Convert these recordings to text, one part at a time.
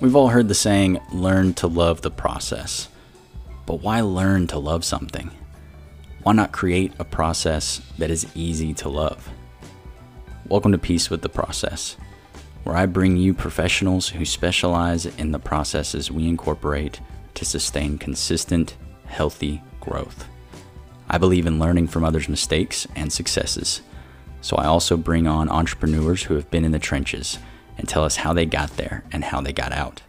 We've all heard the saying, learn to love the process. But why learn to love something? Why not create a process that is easy to love? Welcome to Peace with the Process, where I bring you professionals who specialize in the processes we incorporate to sustain consistent, healthy growth. I believe in learning from others' mistakes and successes, so I also bring on entrepreneurs who have been in the trenches and tell us how they got there and how they got out.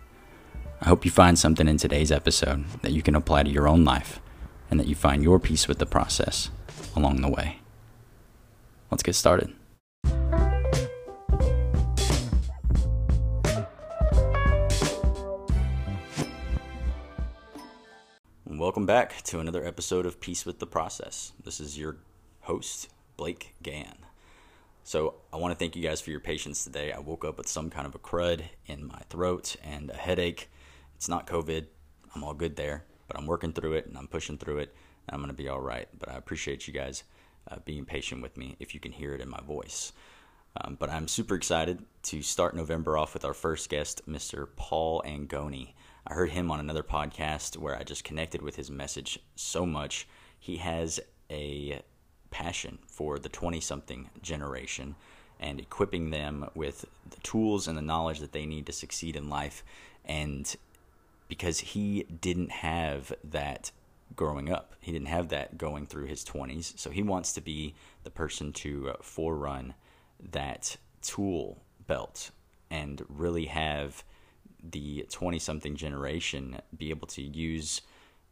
I hope you find something in today's episode that you can apply to your own life and that you find your peace with the process along the way. Let's get started. Welcome back to another episode of Peace with the Process. This is your host, Blake Gann. So I want to thank you guys for your patience today. I woke up with some kind of a crud in my throat and a headache. It's not COVID. I'm all good there, but I'm working through it and I'm pushing through it and I'm going to be all right. But I appreciate you guys uh, being patient with me if you can hear it in my voice. Um, but I'm super excited to start November off with our first guest, Mr. Paul Angone. I heard him on another podcast where I just connected with his message so much. He has a passion for the 20 something generation and equipping them with the tools and the knowledge that they need to succeed in life. And because he didn't have that growing up, he didn't have that going through his 20s. So he wants to be the person to uh, forerun that tool belt and really have the 20 something generation be able to use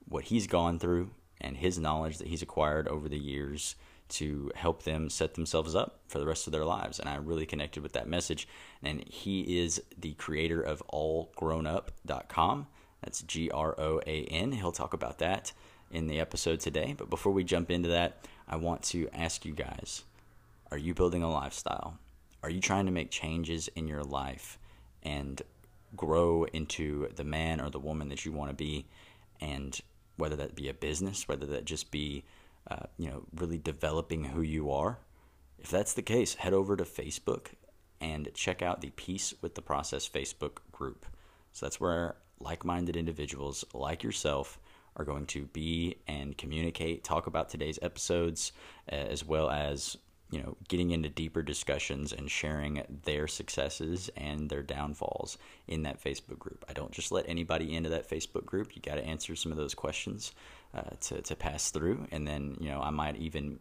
what he's gone through and his knowledge that he's acquired over the years to help them set themselves up for the rest of their lives. And I really connected with that message. And he is the creator of allgroanup.com. That's G R O A N. He'll talk about that in the episode today. But before we jump into that, I want to ask you guys are you building a lifestyle? Are you trying to make changes in your life and grow into the man or the woman that you want to be? And whether that be a business, whether that just be uh, you know, really developing who you are. If that's the case, head over to Facebook and check out the Peace with the Process Facebook group. So that's where like minded individuals like yourself are going to be and communicate, talk about today's episodes, as well as you know, getting into deeper discussions and sharing their successes and their downfalls in that Facebook group. I don't just let anybody into that Facebook group. You got to answer some of those questions uh, to, to pass through. And then, you know, I might even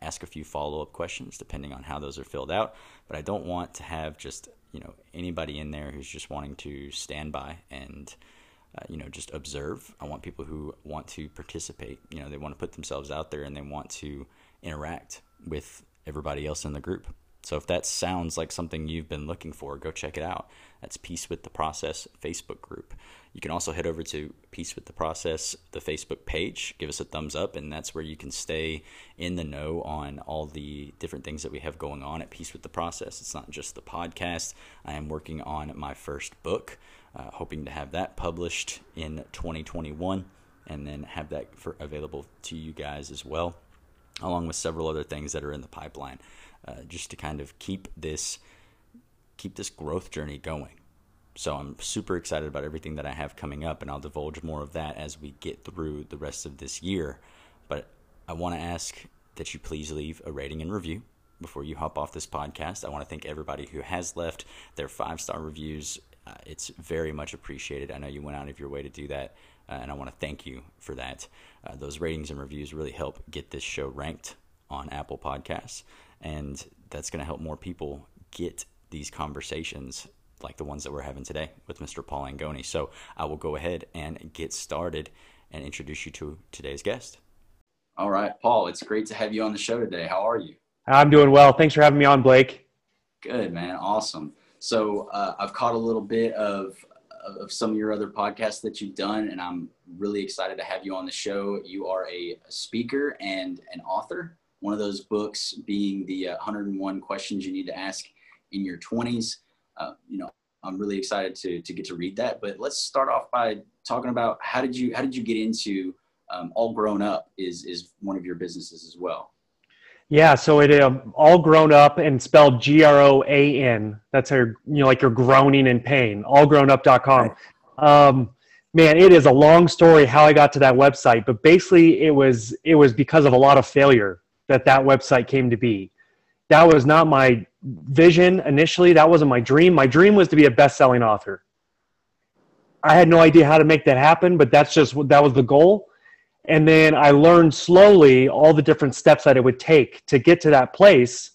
ask a few follow up questions depending on how those are filled out. But I don't want to have just, you know, anybody in there who's just wanting to stand by and, uh, you know, just observe. I want people who want to participate. You know, they want to put themselves out there and they want to interact with everybody else in the group. So if that sounds like something you've been looking for, go check it out. That's Peace with the Process Facebook group. You can also head over to Peace with the Process, the Facebook page, give us a thumbs up, and that's where you can stay in the know on all the different things that we have going on at Peace with the Process. It's not just the podcast. I am working on my first book, uh, hoping to have that published in 2021 and then have that for available to you guys as well along with several other things that are in the pipeline, uh, just to kind of keep this keep this growth journey going. So I'm super excited about everything that I have coming up, and I'll divulge more of that as we get through the rest of this year. But I want to ask that you please leave a rating and review before you hop off this podcast. I want to thank everybody who has left their five star reviews. Uh, it's very much appreciated. I know you went out of your way to do that, uh, and I want to thank you for that. Uh, those ratings and reviews really help get this show ranked on Apple Podcasts, and that's going to help more people get these conversations like the ones that we're having today with Mr. Paul Angone. So I will go ahead and get started and introduce you to today's guest. All right, Paul, it's great to have you on the show today. How are you? I'm doing well. Thanks for having me on, Blake. Good, man. Awesome. So uh, I've caught a little bit of of some of your other podcasts that you've done, and I'm really excited to have you on the show. You are a, speaker and an author. One of those books being the uh, 101 questions you need to ask in your 20s. Uh, you know, I'm really excited to to get to read that. But let's start off by talking about how did you how did you get into um, All Groan Up? Is is one of your businesses as well? Yeah, so it um, all grown up and spelled G R O A N. That's how you're, you know, like you're groaning in pain. Allgroanup.com. Right. Um, man, it is a long story how I got to that website, but basically it was it was because of a lot of failure that that website came to be. That was not my vision initially. That wasn't my dream. My dream was to be a best-selling author. I had no idea how to make that happen, but that's just that was the goal. And then I learned slowly all the different steps that it would take to get to that place.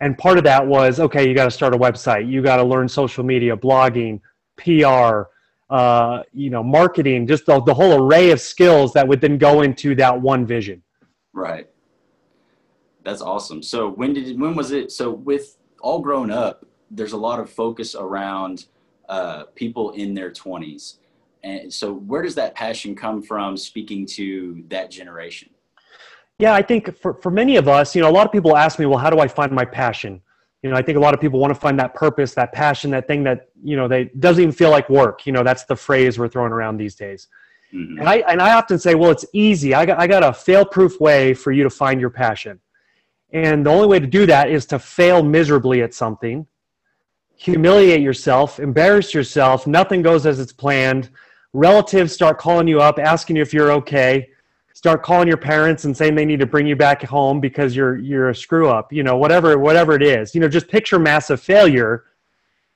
And part of that was okay, you got to start a website, you got to learn social media, blogging, PR, uh, you know, marketing, just the, the whole array of skills that would then go into that one vision. Right. That's awesome. So when did when was it? So with all grown up, there's a lot of focus around uh, people in their 20s. And so, where does that passion come from speaking to that generation? Yeah, I think for, for many of us, you know, a lot of people ask me, well, how do I find my passion? You know, I think a lot of people want to find that purpose, that passion, that thing that, you know, they doesn't even feel like work. You know, that's the phrase we're throwing around these days. Mm-hmm. And I and I often say, well, it's easy. I got I got a fail-proof way for you to find your passion. And the only way to do that is to fail miserably at something, humiliate yourself, embarrass yourself, nothing goes as it's planned relatives start calling you up asking you if you're okay start calling your parents and saying they need to bring you back home because you're you're a screw up you know whatever whatever it is. You know just picture massive failure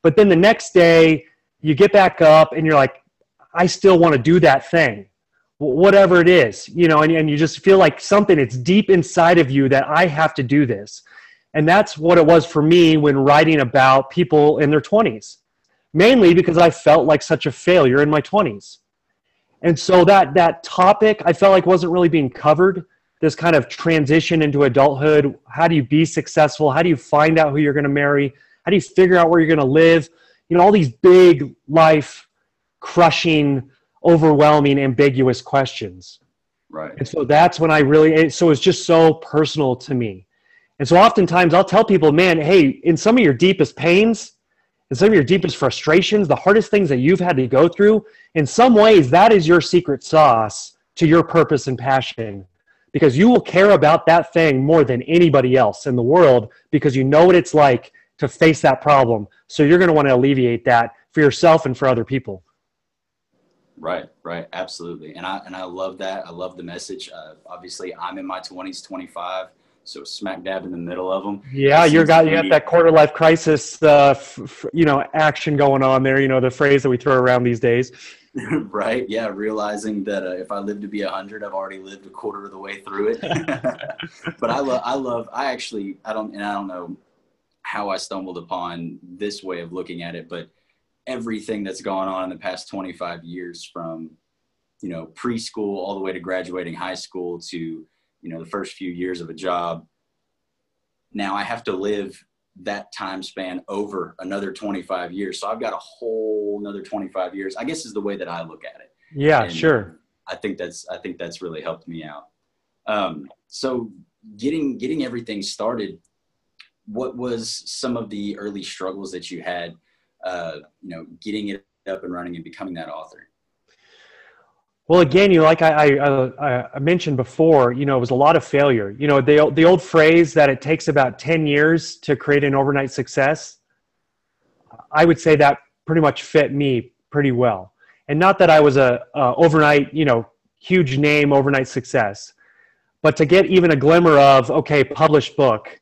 but then the next day you get back up and you're like i still want to do that thing. Whatever it is you know and, and you just feel like something it's deep inside of you that i have to do this. And that's what it was for me when writing about people in their 20s mainly because I felt like such a failure in my 20s. And so that that topic I felt like wasn't really being covered. This kind of transition into adulthood. How do you be successful? How do you find out who you're going to marry? How do you figure out where you're going to live? You know, all these big life crushing, overwhelming, ambiguous questions. Right. And so that's when I really so it's just so personal to me. And so oftentimes I'll tell people, man, hey, in some of your deepest pains, and some of your deepest frustrations, the hardest things that you've had to go through, in some ways, that is your secret sauce to your purpose and passion. Because you will care about that thing more than anybody else in the world because you know what it's like to face that problem. So you're going to want to alleviate that for yourself and for other people. Right, right, absolutely, and I and I love that. I love the message. Uh, obviously, I'm in my 20s, 25 so smack dab in the middle of them. Yeah, you got you got that quarter life crisis, uh, f- f- you know, action going on there. You know, the phrase that we throw around these days. right. Yeah, realizing that uh, if I live to be a hundred, I've already lived a quarter of the way through it. but I love, I love, I actually, I don't, and I don't know how I stumbled upon this way of looking at it, but everything that's gone on in the past 25 years from, you know, preschool all the way to graduating high school to you know the first few years of a job. Now i have to live that time span over another 25 years. So i've got a whole another 25 years i guess is the way that i look at it. Yeah and sure. I think that's i think that's really helped me out. Um, so getting getting everything started what was some of the early struggles that you had uh, you know getting it up and running and becoming that author well, again, you know, like I, I, I, mentioned before, you know, it was a lot of failure. You know, the the old phrase that it takes about ten years to create an overnight success. I would say that pretty much fit me pretty well, and not that I was a, a overnight, you know, huge name overnight success, but to get even a glimmer of okay, published book,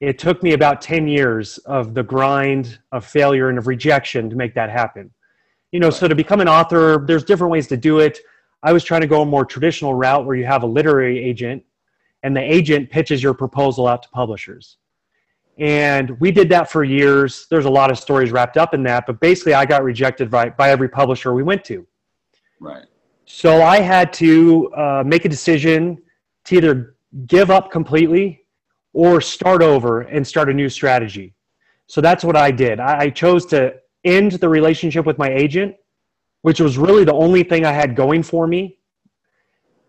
it took me about ten years of the grind of failure and of rejection to make that happen you know, so to become an author, there's different ways to do it. I was trying to go a more traditional route where you have a literary agent and the agent pitches your proposal out to publishers. And we did that for years. There's a lot of stories wrapped up in that, but basically I got rejected by, by every publisher we went to. Right. So I had to uh, make a decision to either give up completely or start over and start a new strategy. So that's what I did. I, I chose to end the relationship with my agent, which was really the only thing I had going for me.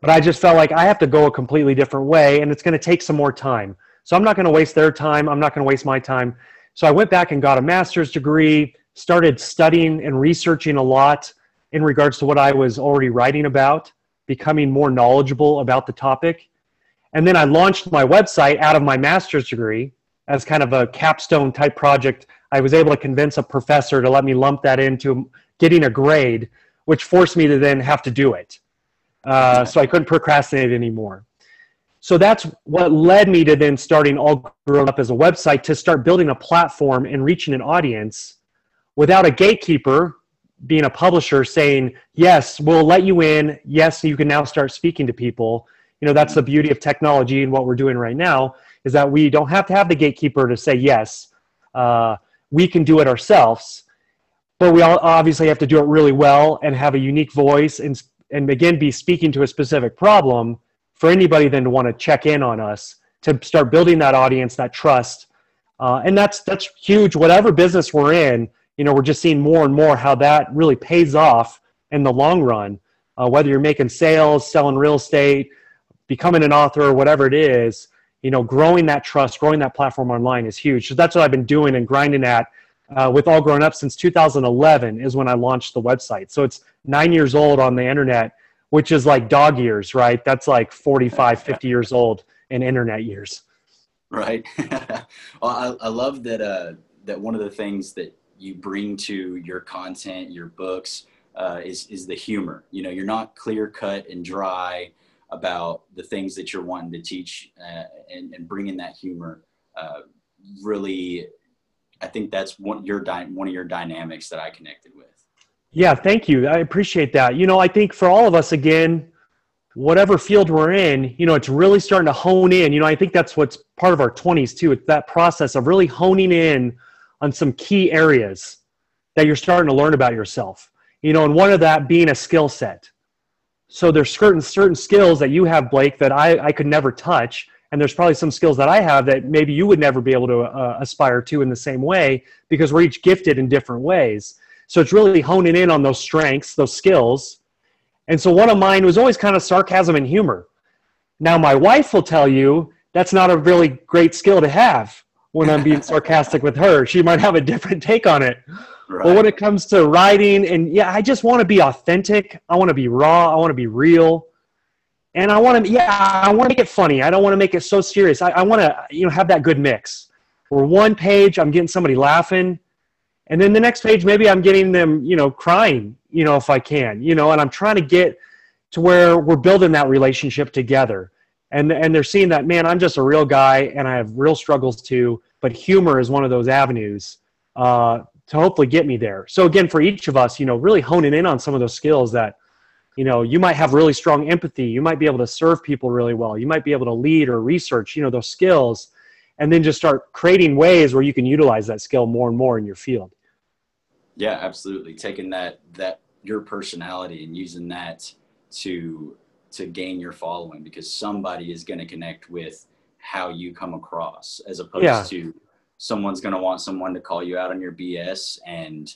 But I just felt like I have to go a completely different way and it's going to take some more time. So I'm not going to waste their time. I'm not going to waste my time. So I went back and got a master's degree, started studying and researching a lot in regards to what I was already writing about, becoming more knowledgeable about the topic. And then I launched my website out of my master's degree as kind of a capstone type project. I was able to convince a professor to let me lump that into getting a grade, which forced me to then have to do it. Uh, so I couldn't procrastinate anymore. So that's what led me to then starting All Groan Up as a website to start building a platform and reaching an audience without a gatekeeper being a publisher saying, yes, we'll let you in. Yes, you can now start speaking to people. You know, that's the beauty of technology and what we're doing right now is that we don't have to have the gatekeeper to say yes. Uh, we can do it ourselves, but we all obviously have to do it really well and have a unique voice and, and again, be speaking to a specific problem for anybody then to want to check in on us to start building that audience, that trust. Uh, and that's, that's huge. Whatever business we're in, you know, we're just seeing more and more how that really pays off in the long run. Uh, whether you're making sales, selling real estate, becoming an author, or whatever it is, you know, growing that trust, growing that platform online is huge. So that's what I've been doing and grinding at uh, with All Groan Up since 2011 is when I launched the website. So it's nine years old on the internet, which is like dog years, right? That's like 45, 50 years old in internet years. Right. well, I, I love that. Uh, that one of the things that you bring to your content, your books, uh, is is the humor. You know, you're not clear cut and dry about the things that you're wanting to teach, uh, and and bringing that humor. Uh, really, I think that's one your one of your dynamics that I connected with. Yeah, thank you. I appreciate that. You know, I think for all of us, again, whatever field we're in, you know, it's really starting to hone in. You know, I think that's what's part of our 20s too. It's that process of really honing in on some key areas that you're starting to learn about yourself. You know, and one of that being a skill set. So there's certain certain skills that you have, Blake, that I, I could never touch. And there's probably some skills that I have that maybe you would never be able to uh, aspire to in the same way because we're each gifted in different ways. So it's really honing in on those strengths, those skills. And so one of mine was always kind of sarcasm and humor. Now, my wife will tell you that's not a really great skill to have when I'm being sarcastic with her. She might have a different take on it. Right. But when it comes to writing, and yeah, I just want to be authentic. I want to be raw. I want to be real. And I want to, yeah, I want to make it funny. I don't want to make it so serious. I, I want to, you know, have that good mix. Where one page, I'm getting somebody laughing, and then the next page, maybe I'm getting them, you know, crying, you know, if I can, you know, and I'm trying to get to where we're building that relationship together and and they're seeing that man i'm just a real guy and i have real struggles too but humor is one of those avenues uh, to hopefully get me there. So again for each of us you know really honing in on some of those skills that you know you might have really strong empathy you might be able to serve people really well you might be able to lead or research you know those skills and then just start creating ways where you can utilize that skill more and more in your field. Yeah absolutely. Taking that that your personality and using that to to gain your following because somebody is going to connect with how you come across as opposed yeah. to someone's going to want someone to call you out on your BS and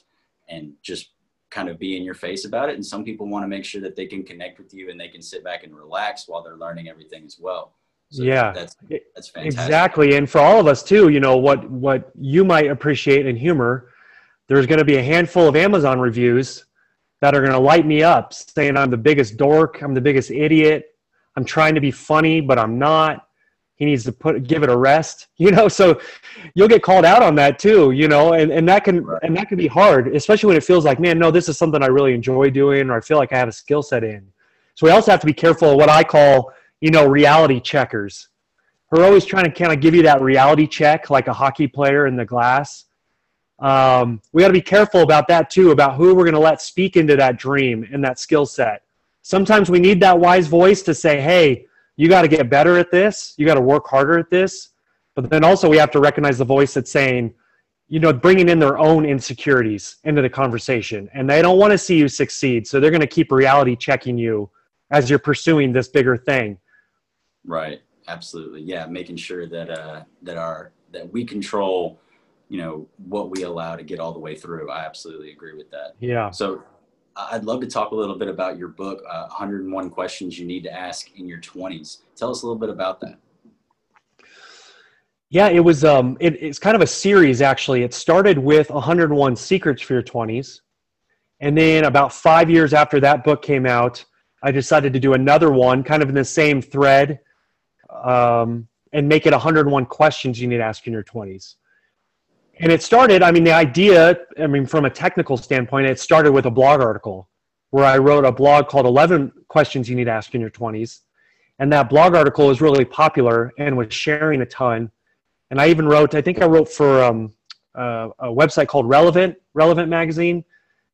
and just kind of be in your face about it. And some people want to make sure that they can connect with you and they can sit back and relax while they're learning everything as well. So yeah. that's that's fantastic. exactly. And for all of us too you know what what you might appreciate in humor there's going to be a handful of amazon reviews that are going to light me up saying I'm the biggest dork, I'm the biggest idiot, I'm trying to be funny, but I'm not. He needs to put give it a rest, you know. So you'll get called out on that too, you know, and, and that can right. and that can be hard, especially when it feels like, man, no, this is something I really enjoy doing, or I feel like I have a skill set in. So we also have to be careful of what I call, you know, reality checkers. We're always trying to kind of give you that reality check, like a hockey player in the glass um, we got to be careful about that too, about who we're going to let speak into that dream and that skill set. Sometimes we need that wise voice to say, hey, you got to get better at this. You got to work harder at this. But then also we have to recognize the voice that's saying, you know, bringing in their own insecurities into the conversation. And they don't want to see you succeed. So they're going to keep reality checking you as you're pursuing this bigger thing. Right. Absolutely. Yeah. Making sure that, uh, that our, that we control you know what we allow to get all the way through i absolutely agree with that yeah so i'd love to talk a little bit about your book uh, 101 questions you need to ask in your 20s tell us a little bit about that. Yeah it was um it, it's kind of a series actually. It started with 101 secrets for your 20s and then about five years after that book came out i decided to do another one kind of in the same thread um, and make it 101 questions you need to ask in your 20s. And it started, I mean, the idea, I mean, from a technical standpoint, it started with a blog article where I wrote a blog called 11 Questions You Need to Ask in Your 20s. And that blog article was really popular and was sharing a ton. And I even wrote, I think I wrote for um, uh, a website called Relevant, Relevant Magazine.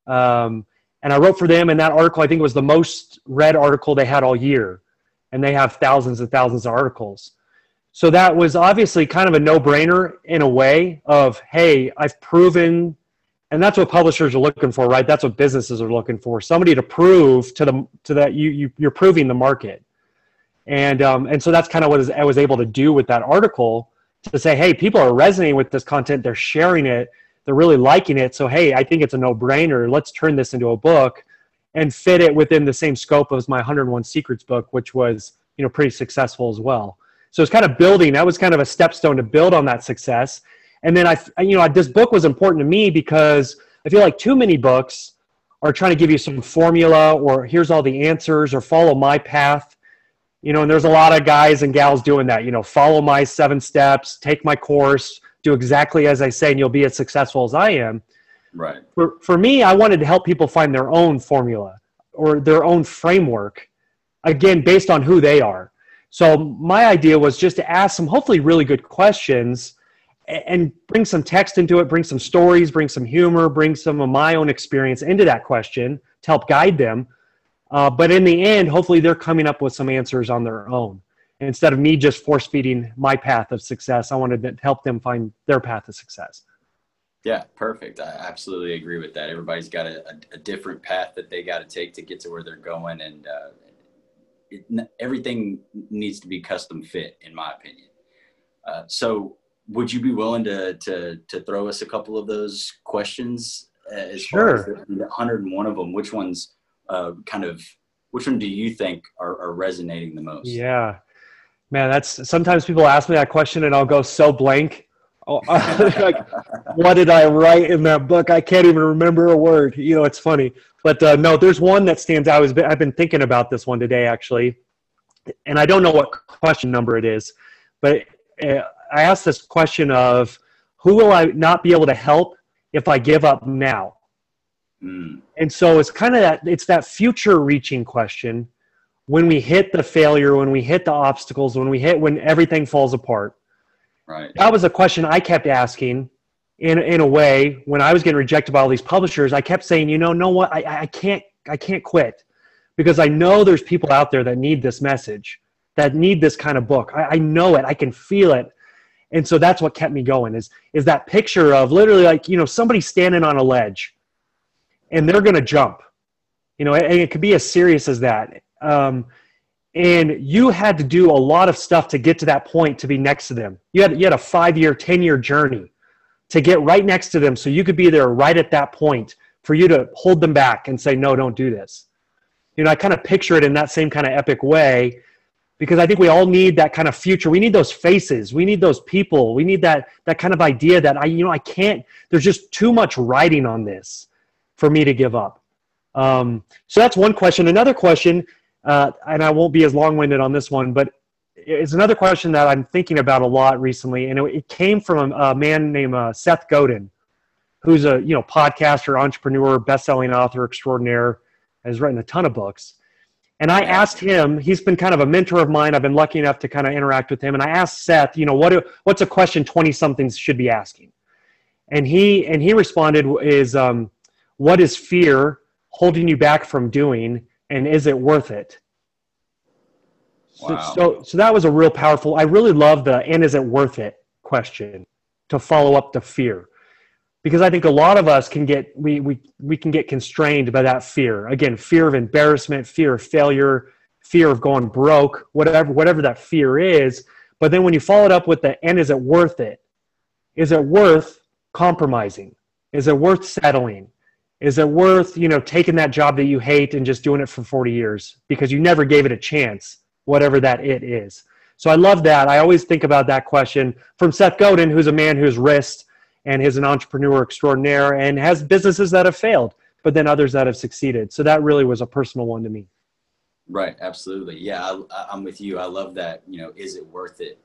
Um, and I wrote for them, and that article I think was the most read article they had all year, and they have thousands and thousands of articles. So that was obviously kind of a no-brainer in a way of, hey, I've proven, and that's what publishers are looking for, right? That's what businesses are looking for. Somebody to prove to the to that you, you you're proving the market, and um, and so that's kind of what I was able to do with that article to say, hey, people are resonating with this content, they're sharing it, they're really liking it. So hey, I think it's a no-brainer. Let's turn this into a book and fit it within the same scope as my 101 Secrets book, which was you know pretty successful as well. So it's kind of building. That was kind of a stepstone to build on that success. And then I, you know, this book was important to me because I feel like too many books are trying to give you some formula or here's all the answers or follow my path. You know, and there's a lot of guys and gals doing that. You know, follow my seven steps, take my course, do exactly as I say, and you'll be as successful as I am. Right. For for me, I wanted to help people find their own formula or their own framework, again based on who they are. So my idea was just to ask some hopefully really good questions and bring some text into it, bring some stories, bring some humor, bring some of my own experience into that question to help guide them. Uh, but in the end, hopefully they're coming up with some answers on their own. Instead of me just force feeding my path of success, I wanted to help them find their path of success. Yeah, perfect. I absolutely agree with that. Everybody's got a, a, a different path that they got to take to get to where they're going, and uh, it, everything needs to be custom fit, in my opinion. Uh, so, would you be willing to to to throw us a couple of those questions? Uh, as sure. Far as the 101 of them, which ones uh, kind of which one do you think are, are resonating the most? Yeah, man, that's sometimes people ask me that question and I'll go so blank. Oh, like, what did I write in that book? I can't even remember a word. You know, it's funny. But uh, no, there's one that stands out. I've been thinking about this one today, actually. And I don't know what question number it is, but uh, I asked this question of who will I not be able to help if I give up now? Mm. And so it's kind of that, it's that future reaching question when we hit the failure, when we hit the obstacles, when we hit, when everything falls apart Right. That was a question I kept asking in in a way when I was getting rejected by all these publishers. I kept saying, you know, know what? I, I can't I can't quit because I know there's people out there that need this message, that need this kind of book. I, I know it. I can feel it. And so that's what kept me going is is that picture of literally like, you know, somebody standing on a ledge and they're gonna jump. You know, and it could be as serious as that. Um, and you had to do a lot of stuff to get to that point to be next to them you had, you had a five year ten year journey to get right next to them so you could be there right at that point for you to hold them back and say no don't do this. You know i kind of picture it in that same kind of epic way because i think we all need that kind of future. We need those faces. We need those people. We need that that kind of idea that i you know i can't there's just too much writing on this for me to give up. Um, so that's one question. Another question uh, and I won't be as long winded on this one, but it's another question that I'm thinking about a lot recently, and it, came from a, a, man named uh, Seth Godin, who's a you know podcaster, entrepreneur, best-selling author extraordinaire, has written a ton of books. And I asked him; he's been kind of a mentor of mine. I've been lucky enough to kind of interact with him, and I asked Seth, you know, what what's a question twenty somethings should be asking? And he and he responded is, um, what is fear holding you back from doing? and is it worth it? Wow. So, so, so that was a real powerful. I really love the and is it worth it question to follow up the fear, because I think a lot of us can get we we we can get constrained by that fear. Again, fear of embarrassment, fear of failure, fear of going broke, whatever whatever that fear is. But then when you follow it up with the and is it worth it? Is it worth compromising? Is it worth settling? is it worth you know taking that job that you hate and just doing it for 40 years because you never gave it a chance whatever that it is so i love that i always think about that question from seth godin who's a man who's risked and is an entrepreneur extraordinaire and has businesses that have failed but then others that have succeeded so that really was a personal one to me Right. Absolutely. Yeah. I, I'm with you. I love that. You know, is it worth it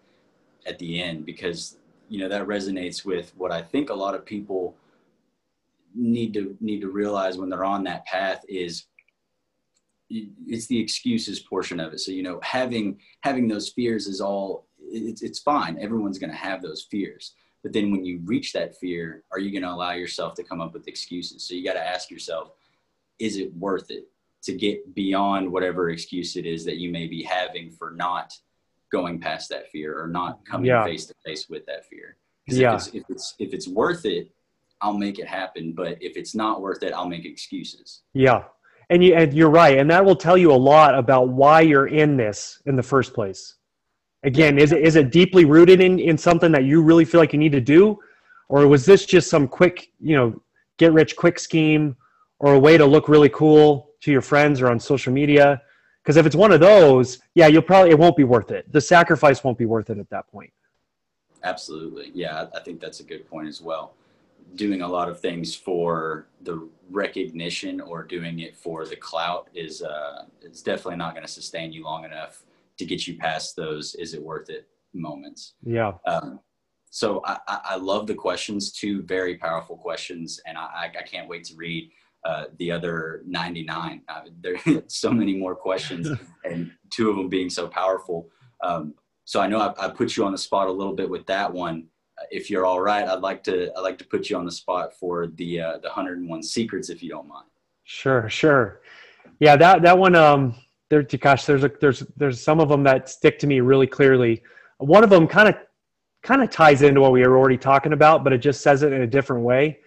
at the end? Because, you know, that resonates with what I think a lot of people need to need to realize when they're on that path is it's the excuses portion of it. So, you know, having, having those fears is all, it's, it's fine. Everyone's going to have those fears. But then when you reach that fear, are you going to allow yourself to come up with excuses? So you got to ask yourself, is it worth it to get beyond whatever excuse it is that you may be having for not going past that fear or not coming yeah. face to face with that fear? Yeah. If it's, if it's, if it's worth it, I'll make it happen. But if it's not worth it, I'll make excuses. Yeah. And, you, and you're right. And that will tell you a lot about why you're in this in the first place. Again, is it, is it deeply rooted in, in something that you really feel like you need to do? Or was this just some quick, you know, get rich quick scheme or a way to look really cool to your friends or on social media? Because if it's one of those, yeah, you'll probably, it won't be worth it. The sacrifice won't be worth it at that point. Absolutely. Yeah, I think that's a good point as well. Doing a lot of things for the recognition or doing it for the clout is uh, is definitely not going to sustain you long enough to get you past those is it worth it moments. Yeah. Um, so I, I love the questions, two very powerful questions, and I, I can't wait to read uh, the other 99. Uh, there are so many more questions, and two of them being so powerful. Um, so I know I, I, put you on the spot a little bit with that one. If you're all right, I'd like to I'd like to put you on the spot for the uh, the 101 secrets, if you don't mind. Sure, sure. Yeah, that that one. Um, there, gosh, there's a, there's there's some of them that stick to me really clearly. One of them kind of kind of ties into what we were already talking about, but it just says it in a different way.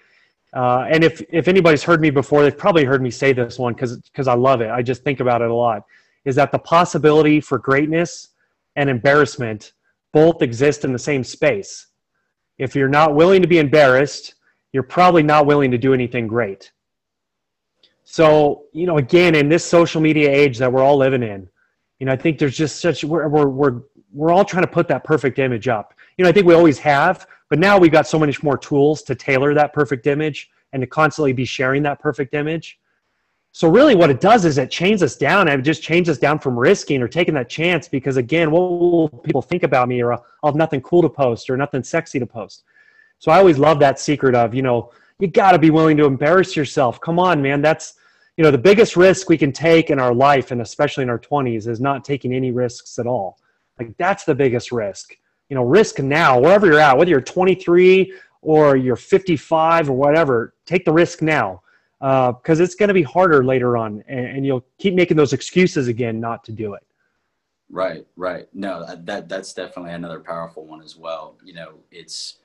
Uh, and if if anybody's heard me before, they've probably heard me say this one because because I love it. I just think about it a lot. Is that the possibility for greatness and embarrassment both exist in the same space? If you're not willing to be embarrassed, you're probably not willing to do anything great. So, you know, again, in this social media age that we're all living in, you know, I think there's just such, we're, we're, we're, we're all trying to put that perfect image up. You know, I think we always have, but now we've got so many more tools to tailor that perfect image and to constantly be sharing that perfect image. So really what it does is it chains us down it just chains us down from risking or taking that chance because again, what will people think about me or uh, I'll have nothing cool to post or nothing sexy to post. So I always love that secret of, you know, you got to be willing to embarrass yourself. Come on, man. That's, you know, the biggest risk we can take in our life, and especially in our 20s, is not taking any risks at all. Like, that's the biggest risk. You know, risk now, wherever you're at, whether you're 23 or you're 55 or whatever, take the risk now because uh, it's going to be harder later on, and, and you'll keep making those excuses again not to do it. Right, right. No, that that's definitely another powerful one as well. You know, it's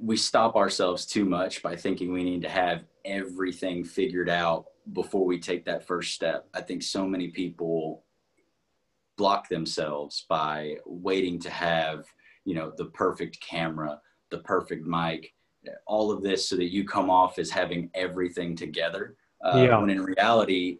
we stop ourselves too much by thinking we need to have everything figured out before we take that first step. I think so many people block themselves by waiting to have, you know, the perfect camera, the perfect mic, all of this so that you come off as having everything together. Uh, yeah. When in reality,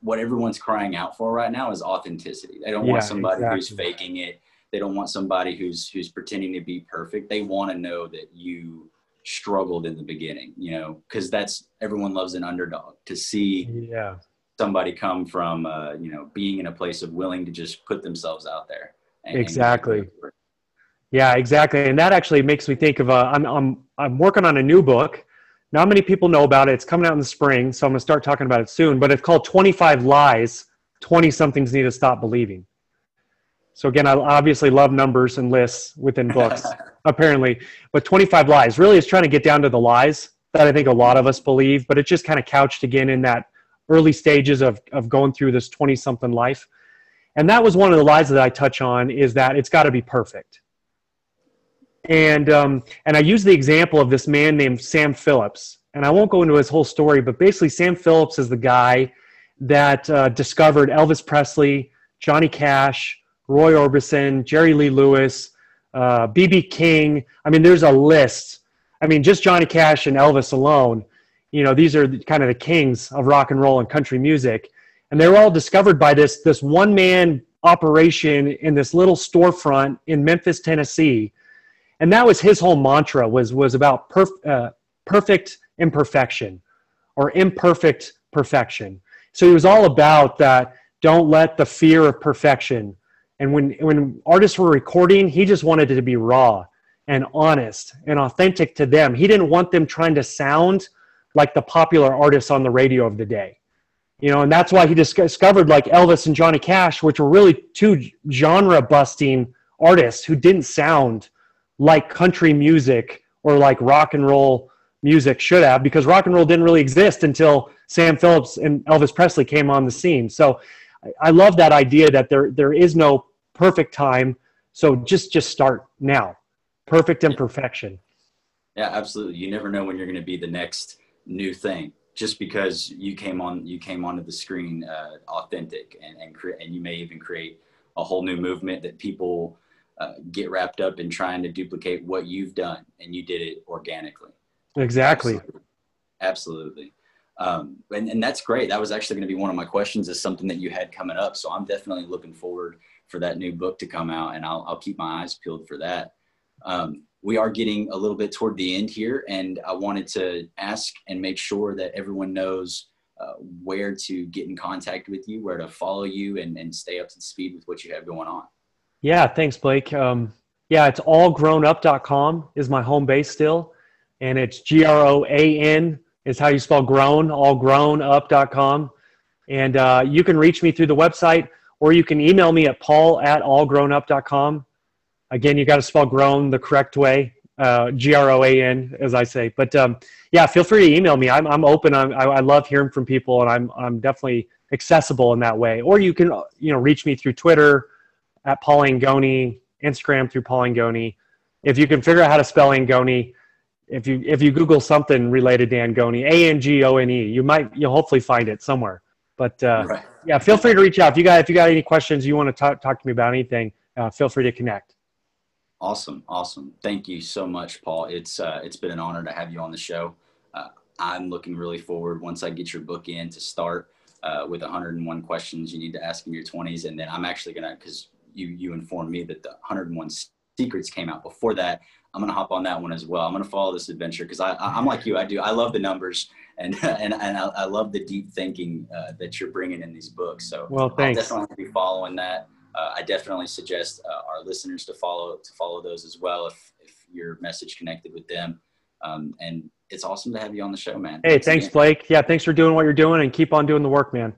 what everyone's crying out for right now is authenticity. They don't yeah, want somebody exactly. who's faking it they don't want somebody who's who's pretending to be perfect. They want to know that you struggled in the beginning, you know, because that's everyone loves an underdog to see yeah. somebody come from uh, you know being in a place of willing to just put themselves out there. And, exactly. And yeah, exactly. And that actually makes me think of a, uh, I'm, I'm, I'm working on a new book. Not many people know about it. It's coming out in the spring, so I'm going to start talking about it soon. But it's called 25 Lies 20 Somethings Need to Stop Believing. So again, I obviously love numbers and lists within books, apparently. But 25 lies really is trying to get down to the lies that I think a lot of us believe, but it's just kind of couched again in that early stages of, of going through this 20 something life. And that was one of the lies that I touch on is that it's got to be perfect. And, um, and I use the example of this man named Sam Phillips. And I won't go into his whole story, but basically, Sam Phillips is the guy that uh, discovered Elvis Presley, Johnny Cash, Roy Orbison, Jerry Lee Lewis, BB uh, King. I mean, there's a list. I mean, just Johnny Cash and Elvis alone. You know, these are kind of the kings of rock and roll and country music, and they were all discovered by this this one man operation in this little storefront in Memphis, Tennessee, and that was his whole mantra was was about perf- uh, perfect imperfection or imperfect perfection. So he was all about that. Don't let the fear of perfection. And when when artists were recording, he just wanted it to be raw and honest and authentic to them. He didn't want them trying to sound like the popular artists on the radio of the day. You know, and that's why he discovered like Elvis and Johnny Cash, which were really two genre busting artists who didn't sound like country music or like rock and roll music should have because rock and roll didn't really exist until Sam Phillips and Elvis Presley came on the scene. So I love that idea that there there is no perfect time. So just just start now. Perfect imperfection. Yeah, absolutely. You never know when you're going to be the next new thing. Just because you came on you came onto the screen uh, authentic and and, cre- and you may even create a whole new movement that people uh, get wrapped up in trying to duplicate what you've done and you did it organically. Exactly. Absolutely, absolutely. Um, and, and that's great. That was actually going to be one of my questions is something that you had coming up. So i'm definitely looking forward for that new book to come out and i'll, I'll keep my eyes peeled for that. Um, we are getting a little bit toward the end here and i wanted to ask and make sure that everyone knows uh, where to get in contact with you where to follow you and, and stay up to speed with what you have going on yeah, thanks, Blake. Um, yeah, it's allgroanup.com is my home base still. And it's G R O A N is how you spell groan, allgroanup.com. And uh, you can reach me through the website or you can email me at paul at allgroanup.com. Again, you got to spell groan the correct way, uh, G R O A N, as I say. But um, yeah, feel free to email me. I'm, I'm open. I'm, I, I love hearing from people and I'm, I'm definitely accessible in that way. Or you can, you know, reach me through Twitter at Paul Angone, Instagram through Paul Angone. If you can figure out how to spell Angone, if you if you Google something related to Angone, A N G O N E, you might you'll hopefully find it somewhere. But uh, right. yeah, feel free to reach out if you got if you got any questions you want to talk talk to me about anything. Uh, feel free to connect. Awesome, awesome. Thank you so much, Paul. It's uh, it's been an honor to have you on the show. Uh, I'm looking really forward once I get your book in to start uh, with 101 questions you need to ask in your 20s, and then I'm actually gonna because you you informed me that the 101 secrets came out before that. I'm going to hop on that one as well. I'm going to follow this adventure because I, I am like you i do. I love the numbers and and, and I, I love the deep thinking uh, that you're bringing in these books. So well thanks. i'll definitely be following that. Uh, i definitely suggest uh, our listeners to follow to follow those as well if if your message connected with them. Um, and it's awesome to have you on the show man. Hey thanks, thanks blake. Yeah thanks for doing what you're doing and keep on doing the work man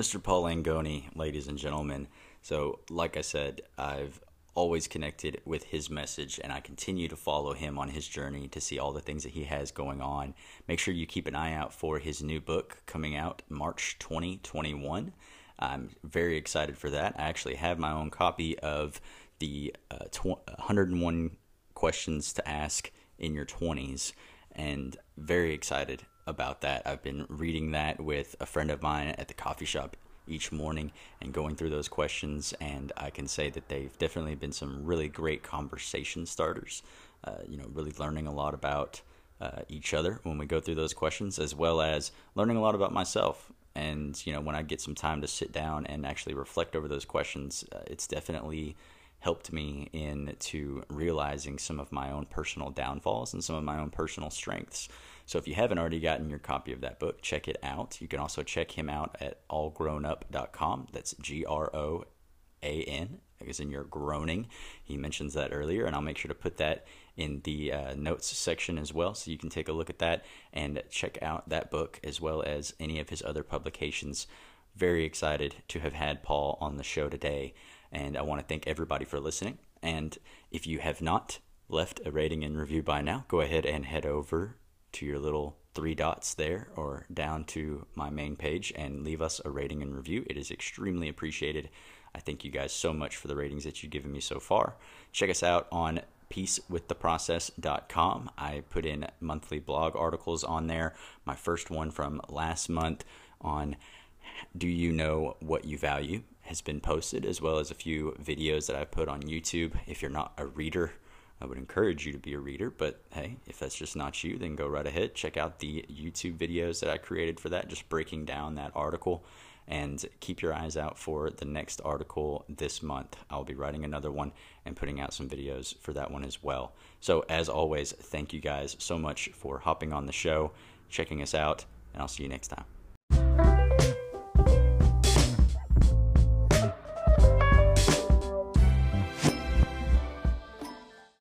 Mr. Paul Angone, ladies and gentlemen. So, like I said, I've always connected with his message and I continue to follow him on his journey to see all the things that he has going on. Make sure you keep an eye out for his new book coming out March 2021. I'm very excited for that. I actually have my own copy of the uh, tw- 101 questions to ask in your 20s and very excited about that. I've been reading that with a friend of mine at the coffee shop each morning and going through those questions, and I can say that they've definitely been some really great conversation starters. Uh, you know, really learning a lot about uh, each other when we go through those questions, as well as learning a lot about myself. And you know, when I get some time to sit down and actually reflect over those questions, uh, it's definitely helped me into realizing some of my own personal downfalls and some of my own personal strengths. So if you haven't already gotten your copy of that book, check it out. You can also check him out at allgroanup.com. That's G R O A N, as in your groaning. He mentions that earlier, and I'll make sure to put that in the uh, notes section as well, so you can take a look at that and check out that book as well as any of his other publications. Very excited to have had Paul on the show today, and I want to thank everybody for listening. And if you have not left a rating and review by now, go ahead and head over to your little three dots there or down to my main page and leave us a rating and review. It is extremely appreciated. I thank you guys so much for the ratings that you've given me so far. Check us out on peacewiththeprocess.com. I put in monthly blog articles on there. My first one from last month on do you know what you value has been posted as well as a few videos that I put on YouTube. If you're not a reader, I would encourage you to be a reader, but hey, if that's just not you, then go right ahead. Check out the YouTube videos that I created for that, just breaking down that article. And keep your eyes out for the next article this month. I'll be writing another one and putting out some videos for that one as well. So, as always, thank you guys so much for hopping on the show, checking us out, and I'll see you next time.